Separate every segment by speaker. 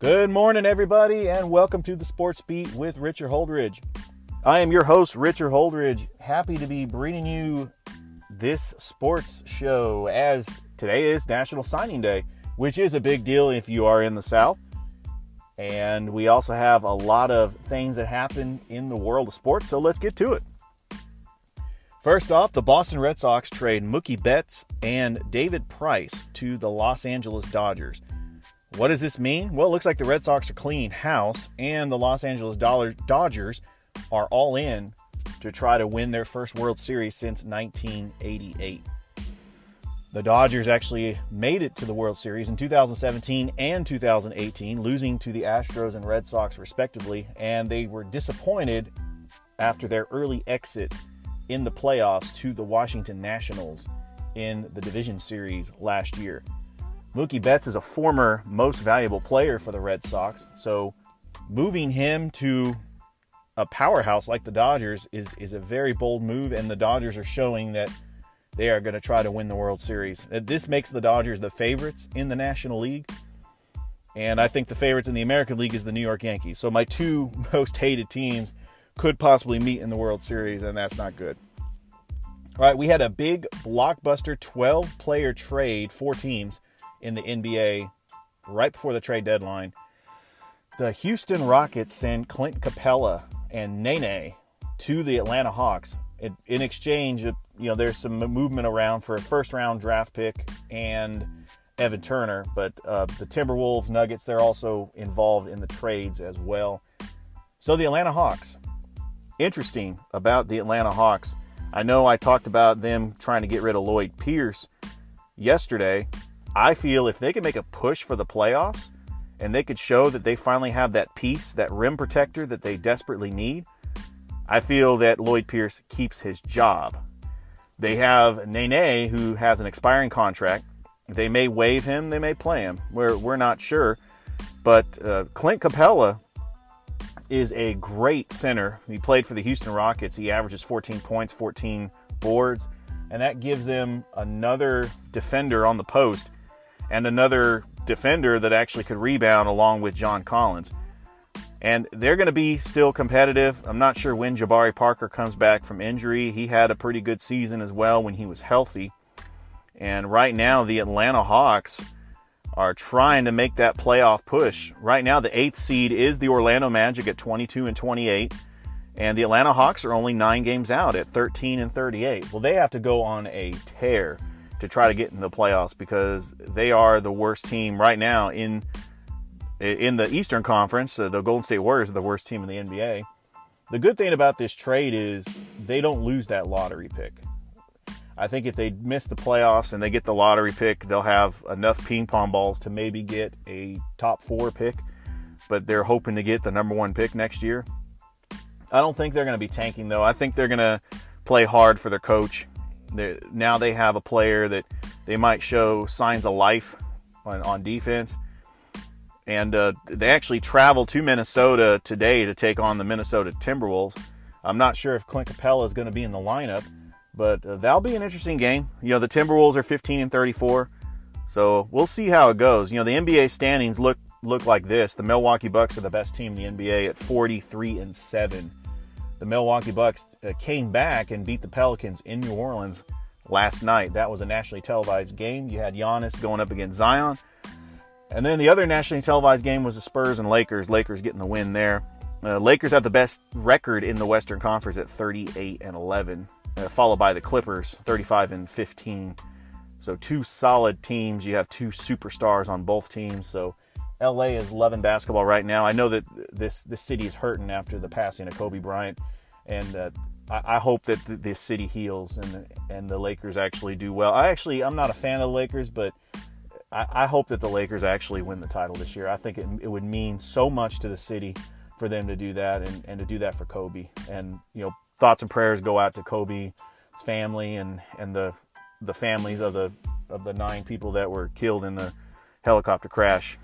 Speaker 1: Good morning, everybody, and welcome to the Sports Beat with Richard Holdridge. I am your host, Richard Holdridge. Happy to be bringing you this sports show as today is National Signing Day, which is a big deal if you are in the South. And we also have a lot of things that happen in the world of sports, so let's get to it. First off, the Boston Red Sox trade Mookie Betts and David Price to the Los Angeles Dodgers. What does this mean? Well, it looks like the Red Sox are cleaning house, and the Los Angeles Dodgers are all in to try to win their first World Series since 1988. The Dodgers actually made it to the World Series in 2017 and 2018, losing to the Astros and Red Sox respectively, and they were disappointed after their early exit in the playoffs to the Washington Nationals in the division series last year. Mookie Betts is a former most valuable player for the Red Sox, so moving him to a powerhouse like the Dodgers is is a very bold move, and the Dodgers are showing that they are going to try to win the World Series. This makes the Dodgers the favorites in the National League, and I think the favorites in the American League is the New York Yankees. So my two most hated teams could possibly meet in the World Series, and that's not good. All right, we had a big blockbuster 12 player trade, four teams in the NBA right before the trade deadline. The Houston Rockets sent Clint Capela and Nene to the Atlanta Hawks. In, in exchange, you know, there's some movement around for a first round draft pick and Evan Turner, but uh, the Timberwolves, Nuggets, they're also involved in the trades as well. So the Atlanta Hawks. Interesting about the Atlanta Hawks. I know I talked about them trying to get rid of Lloyd Pierce yesterday. I feel if they can make a push for the playoffs and they could show that they finally have that piece, that rim protector that they desperately need, I feel that Lloyd Pierce keeps his job. They have Nene, who has an expiring contract. They may waive him, they may play him. We're, we're not sure. But uh, Clint Capela is a great center. He played for the Houston Rockets. He averages 14 points, 14 boards, and that gives them another defender on the post and another defender that actually could rebound along with John Collins. And they're going to be still competitive. I'm not sure when Jabari Parker comes back from injury. He had a pretty good season as well when he was healthy. And right now, the Atlanta Hawks are trying to make that playoff push. Right now, the eighth seed is the Orlando Magic at 22 and 28. And the Atlanta Hawks are only nine games out at 13 and 38. Well, they have to go on a tear to try to get in the playoffs because they are the worst team right now in in the Eastern Conference. Uh, the Golden State Warriors are the worst team in the NBA. The good thing about this trade is they don't lose that lottery pick. I think if they miss the playoffs and they get the lottery pick, they'll have enough ping pong balls to maybe get a top four pick, but they're hoping to get the number one pick next year. I don't think they're going to be tanking, though. I think they're going to play hard for their coach they're, now they have a player that they might show signs of life on, on defense. And uh, they actually travel to Minnesota today to take on the Minnesota Timberwolves. I'm not sure if Clint Capela is going to be in the lineup, but uh, that'll be an interesting game. You know, the Timberwolves are 15 and 34, so we'll see how it goes. You know, the NBA standings look look like this: the Milwaukee Bucks are the best team in the NBA at 43 and seven the Milwaukee Bucks uh, came back and beat the Pelicans in New Orleans last night. That was a nationally televised game. You had Giannis going up against Zion. And then the other nationally televised game was the Spurs and Lakers. Lakers getting the win there. Uh, Lakers have the best record in the Western Conference at 38 and 11, uh, followed by the Clippers 35 and 15. So two solid teams. You have two superstars on both teams. So LA is loving basketball right now. I know that this this city is hurting after the passing of Kobe Bryant, and uh, I, I hope that the, the city heals and the, and the Lakers actually do well. I actually I'm not a fan of the Lakers, but I, I hope that the Lakers actually win the title this year. I think it, it would mean so much to the city for them to do that and, and to do that for Kobe. And you know, thoughts and prayers go out to Kobe's family and and the the families of the of the nine people that were killed in the helicopter crash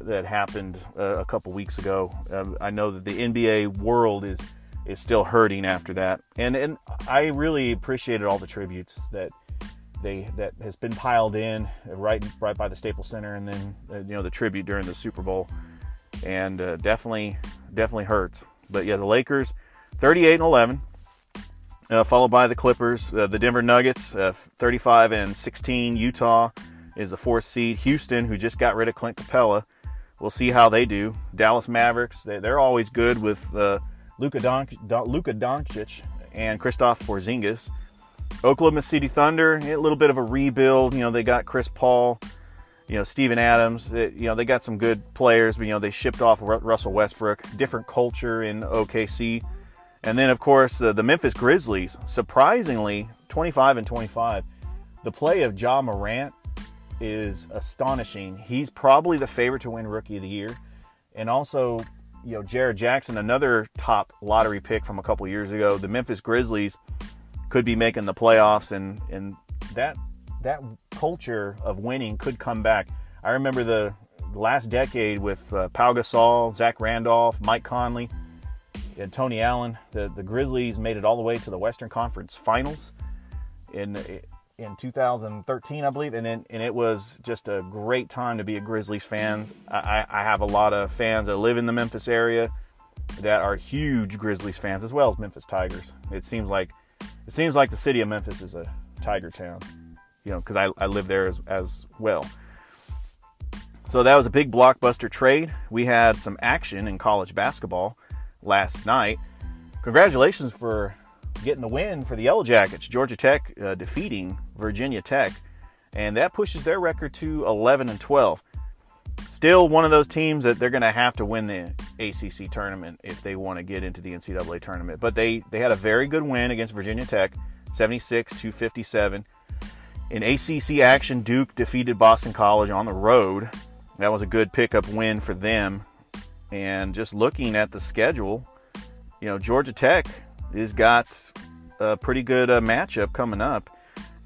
Speaker 1: that happened uh, a couple weeks ago. Um, I know that the NBA world is is still hurting after that, and and I really appreciated all the tributes that they that has been piled in right right by the Staples Center, and then uh, you know the tribute during the Super Bowl, and uh, definitely definitely hurts. But yeah, the Lakers, 38 and 11. Uh, followed by the Clippers, uh, the Denver Nuggets, uh, 35 and 16. Utah is the fourth seed. Houston, who just got rid of Clint Capela, we'll see how they do. Dallas Mavericks, they, are always good with uh, Luka, Don, Luka Doncic and Kristaps Porzingis. Oklahoma City Thunder, a little bit of a rebuild. You know, they got Chris Paul, you know, Steven Adams. It, you know, they got some good players, but, you know, they shipped off Russell Westbrook. Different culture in OKC. And then, of course, the, the Memphis Grizzlies, surprisingly, 25 and 25. The play of Ja Morant is astonishing. He's probably the favorite to win Rookie of the Year. And also, you know, Jaren Jackson, another top lottery pick from a couple years ago. The Memphis Grizzlies could be making the playoffs, and, and that that culture of winning could come back. I remember the last decade with uh, Pau Gasol, Zach Randolph, Mike Conley and Tony Allen. The the Grizzlies made it all the way to the Western Conference Finals in in 2013, I believe, and then, and it was just a great time to be a Grizzlies fan. I, I have a lot of fans that live in the Memphis area that are huge Grizzlies fans, as well as Memphis Tigers. It seems like it seems like the city of Memphis is a Tiger town, you know, because I, I live there as, as well. So that was a big blockbuster trade. We had some action in college basketball last night. Congratulations for getting the win for the Yellow Jackets. Georgia Tech uh, defeating Virginia Tech, and that pushes their record to 11 and 12. Still one of those teams that they're going to have to win the ACC tournament if they want to get into the NCAA tournament. But they they had a very good win against Virginia Tech, 76 to 57. In ACC action, Duke defeated Boston College on the road. That was a good pickup win for them and just looking at the schedule, you know, Georgia Tech has got a pretty good uh, matchup coming up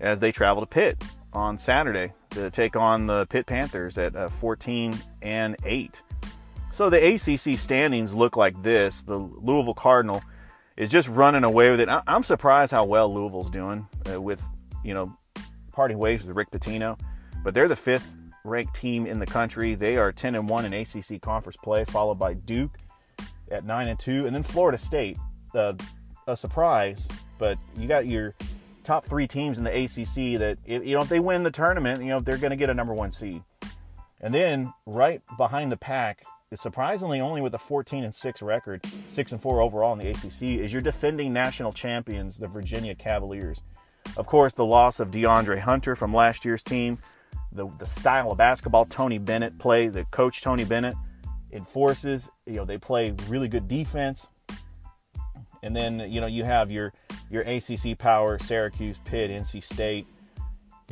Speaker 1: as they travel to Pitt on Saturday to take on the Pitt Panthers at uh, 14 and 8. So the ACC standings look like this. The Louisville Cardinal is just running away with it. I- am surprised how well Louisville's doing uh, with, you know, parting ways with Rick Pitino, but they're the fifth ranked team in the country. They are 10 and 1 in ACC conference play, followed by Duke at 9 and 2, and then Florida State. Uh, a surprise, but you got your top three teams in the ACC that if, you know if they win the tournament, you know they're going to get a number one seed. And then right behind the pack surprisingly only with a 14 and 6 record, 6 and 4 overall in the ACC, is your defending national champions, the Virginia Cavaliers. Of course, the loss of DeAndre Hunter from last year's team the, the style of basketball Tony Bennett plays, the coach Tony Bennett enforces. You know, they play really good defense. And then, you know, you have your your ACC power, Syracuse, Pitt, NC State.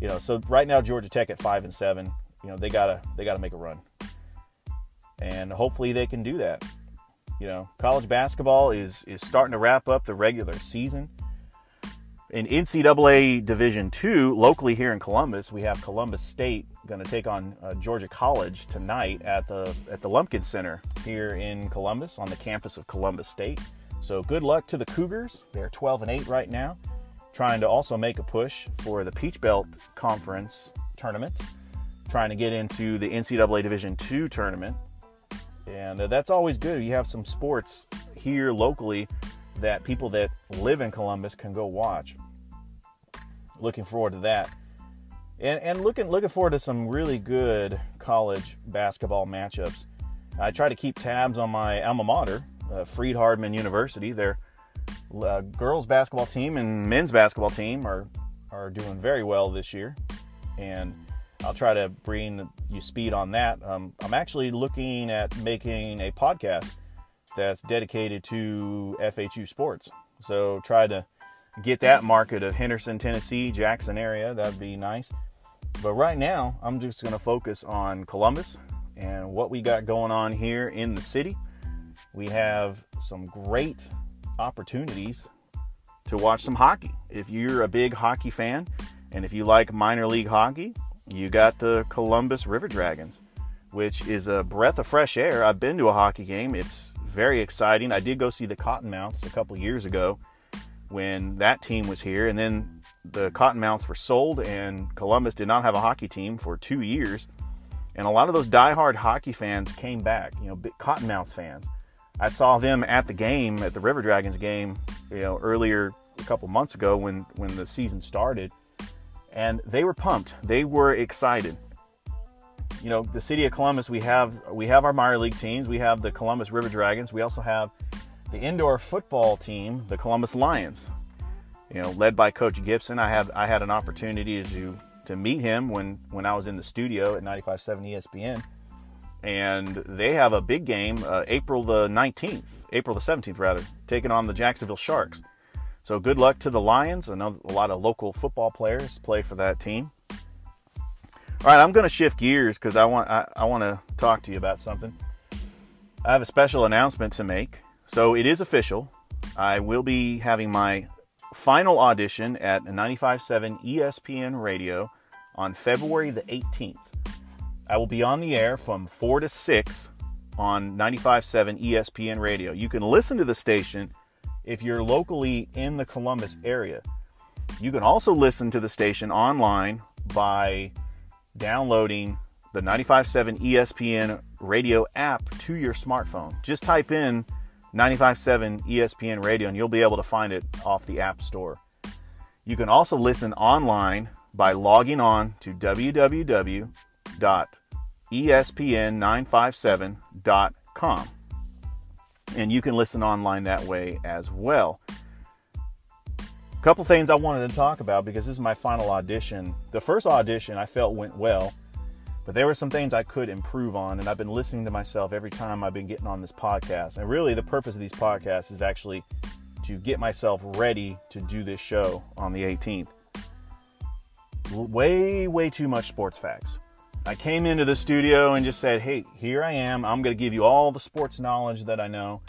Speaker 1: You know, so right now Georgia Tech at 5 and 7, you know, they got to they got to make a run. And hopefully they can do that. You know, college basketball is is starting to wrap up the regular season. In NCAA Division Two, locally here in Columbus, we have Columbus State going to take on uh, Georgia College tonight at the at the Lumpkin Center here in Columbus on the campus of Columbus State. So good luck to the Cougars. They're 12 and 8 right now, trying to also make a push for the Peach Belt Conference tournament, trying to get into the NCAA Division Two tournament, and uh, that's always good. You have some sports here locally that people that live in Columbus can go watch. Looking forward to that. And, and looking looking forward to some really good college basketball matchups. I try to keep tabs on my alma mater, uh, Freed-Hardeman University. Their uh, girls basketball team and men's basketball team are are doing very well this year, and I'll try to bring you speed on that. Um, I'm actually looking at making a podcast that's dedicated to FHU sports. So try to get that market of Henderson, Tennessee, Jackson area. That'd be nice. But right now, I'm just going to focus on Columbus and what we got going on here in the city. We have some great opportunities to watch some hockey. If you're a big hockey fan and if you like minor league hockey, you got the Columbus River Dragons, which is a breath of fresh air. I've been to a hockey game. It's very exciting. I did go see the Cottonmouths a couple years ago when that team was here, and then the Cottonmouths were sold, and Columbus did not have a hockey team for two years. And a lot of those diehard hockey fans came back, you know, Cottonmouths fans. I saw them at the game, at the River Dragons game, you know, earlier a couple months ago when when the season started, and they were pumped. They were excited. You know, the city of Columbus, we have we have our minor league teams. We have the Columbus River Dragons. We also have the indoor football team, the Columbus Lions. You know, led by Coach Gibson. I had I had an opportunity to to meet him when when I was in the studio at 95.7 ESPN and they have a big game uh, April the 19th, April the 17th rather, taking on the Jacksonville Sharks. So good luck to the Lions. I know a lot of local football players play for that team. All right, I'm going to shift gears because I want I, I want to talk to you about something. I have a special announcement to make. So it is official. I will be having my final audition at 95.7 ESPN Radio on February the 18th. I will be on the air from 4 to 6 on 95.7 ESPN radio. You can listen to the station if you're locally in the Columbus area. You can also listen to the station online by downloading the 95.7 ESPN radio app to your smartphone. Just type in 95.7 ESPN radio and you'll be able to find it off the App Store. You can also listen online by logging on to www espn957.com. And you can listen online that way as well. A couple things I wanted to talk about because this is my final audition. The first audition I felt went well, but there were some things I could improve on, and I've been listening to myself every time I've been getting on this podcast. And really, the purpose of these podcasts is actually to get myself ready to do this show on the 18th. Way, way too much sports facts I came into the studio and just said, "Hey, here I am. I'm going to give you all the sports knowledge that I know."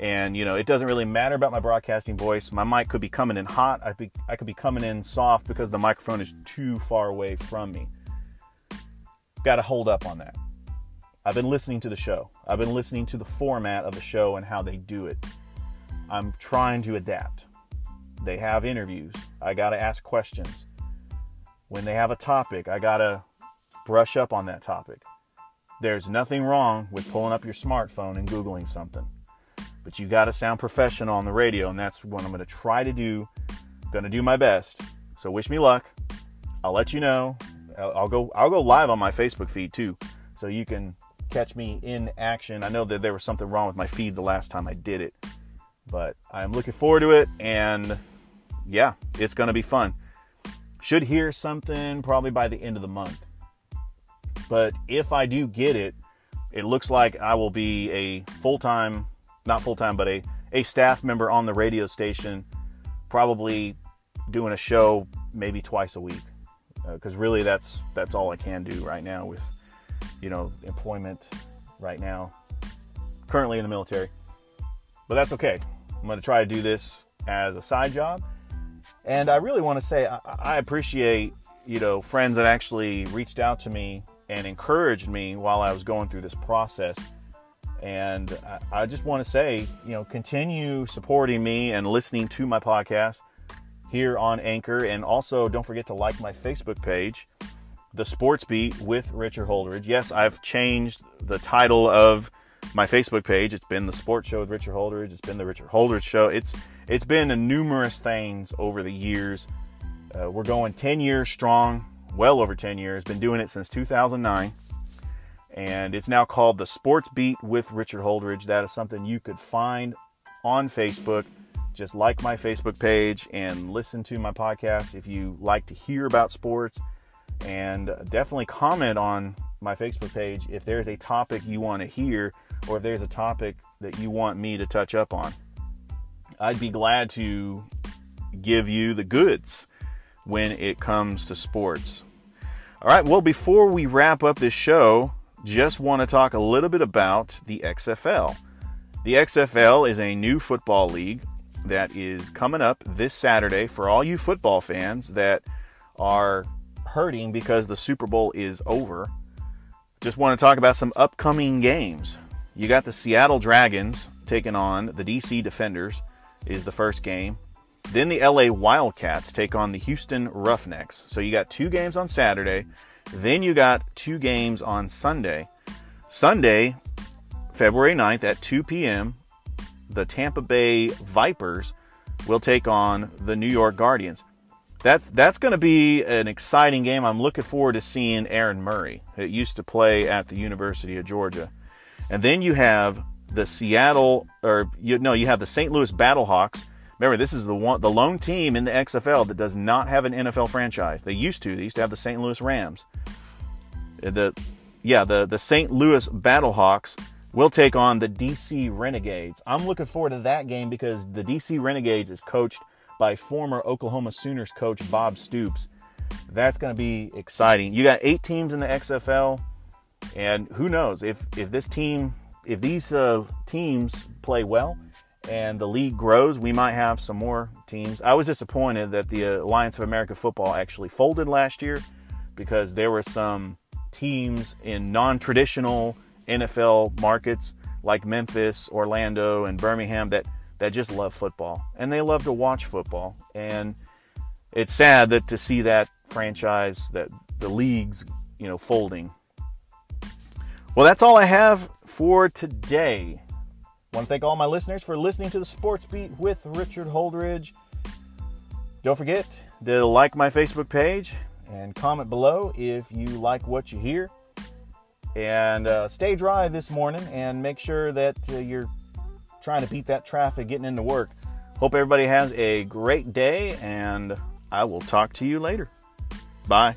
Speaker 1: And you know, it doesn't really matter about my broadcasting voice. My mic could be coming in hot. I, be, I could be coming in soft because the microphone is too far away from me. Got to hold up on that. I've been listening to the show. I've been listening to the format of the show and how they do it. I'm trying to adapt. They have interviews. I got to ask questions. When they have a topic, I got to brush up on that topic. There's nothing wrong with pulling up your smartphone and Googling something. But you got to sound professional on the radio, and that's what I'm going to try to do. Going to do my best. So wish me luck. I'll let you know. I'll go. I'll go live on my Facebook feed too, so you can catch me in action. I know that there was something wrong with my feed the last time I did it, but I'm looking forward to it, and yeah, it's going to be fun. Should hear something probably by the end of the month. But if I do get it, it looks like I will be a full time, not full time, but a, a staff member on the radio station, probably doing a show maybe twice a week. Because uh, really, that's that's all I can do right now with, you know, employment right now, currently in the military. But that's okay. I'm going to try to do this as a side job. And I really want to say I, I appreciate, you know, friends that actually reached out to me and encouraged me while I was going through this process. And I, just want to say, you know, continue supporting me and listening to my podcast here on Anchor. And also, don't forget to like my Facebook page, The Sports Beat with Richard Holdridge. Yes, I've changed the title of my Facebook page. It's been The Sports Show with Richard Holdridge. It's been The Richard Holdridge Show. It's it's been numerous things over the years. Uh, we're going 10 years strong well over 10 years, been doing it since 2009. And it's now called the Sports Beat with Richard Holdridge. That is something you could find on Facebook. Just like my Facebook page and listen to my podcast if you like to hear about sports. And definitely comment on my Facebook page if there's a topic you want to hear or if there's a topic that you want me to touch up on. I'd be glad to give you the goods when it comes to sports. All right, well, before we wrap up this show, just want to talk a little bit about the XFL. The XFL is a new football league that is coming up this Saturday for all you football fans that are hurting because the Super Bowl is over. Just want to talk about some upcoming games. You got the Seattle Dragons taking on the DC Defenders is the first game. Then the LA Wildcats take on the Houston Roughnecks. So you got two games on Saturday. Then you got two games on Sunday. Sunday, February 9th at 2 p.m., the Tampa Bay Vipers will take on the New York Guardians. That's that's going to be an exciting game. I'm looking forward to seeing Aaron Murray. It used to play at the University of Georgia, and then you have the Seattle or you know you have the St. Louis Battlehawks. Remember, this is the one the lone team in the XFL that does not have an NFL franchise. They used to. They used to have the St. Louis Rams. The yeah the the St. Louis Battlehawks will take on the DC Renegades. I'm looking forward to that game because the DC Renegades is coached by former Oklahoma Sooners coach Bob Stoops. That's going to be exciting. You got eight teams in the XFL, and who knows if if this team, if these uh, teams play well, and the league grows, we might have some more teams. I was disappointed that the Alliance of American Football actually folded last year because there were some teams in non-traditional NFL markets like Memphis, Orlando, and Birmingham that that just love football and they love to watch football. And it's sad that to see that franchise, that the leagues, you know, folding. Well, that's all I have for today. Want to thank all my listeners for listening to the Sports Beat with Richard Holdridge. Don't forget to like my Facebook page and comment below if you like what you hear. And uh, stay dry this morning and make sure that uh, you're trying to beat that traffic getting into work. Hope everybody has a great day, and I will talk to you later. Bye.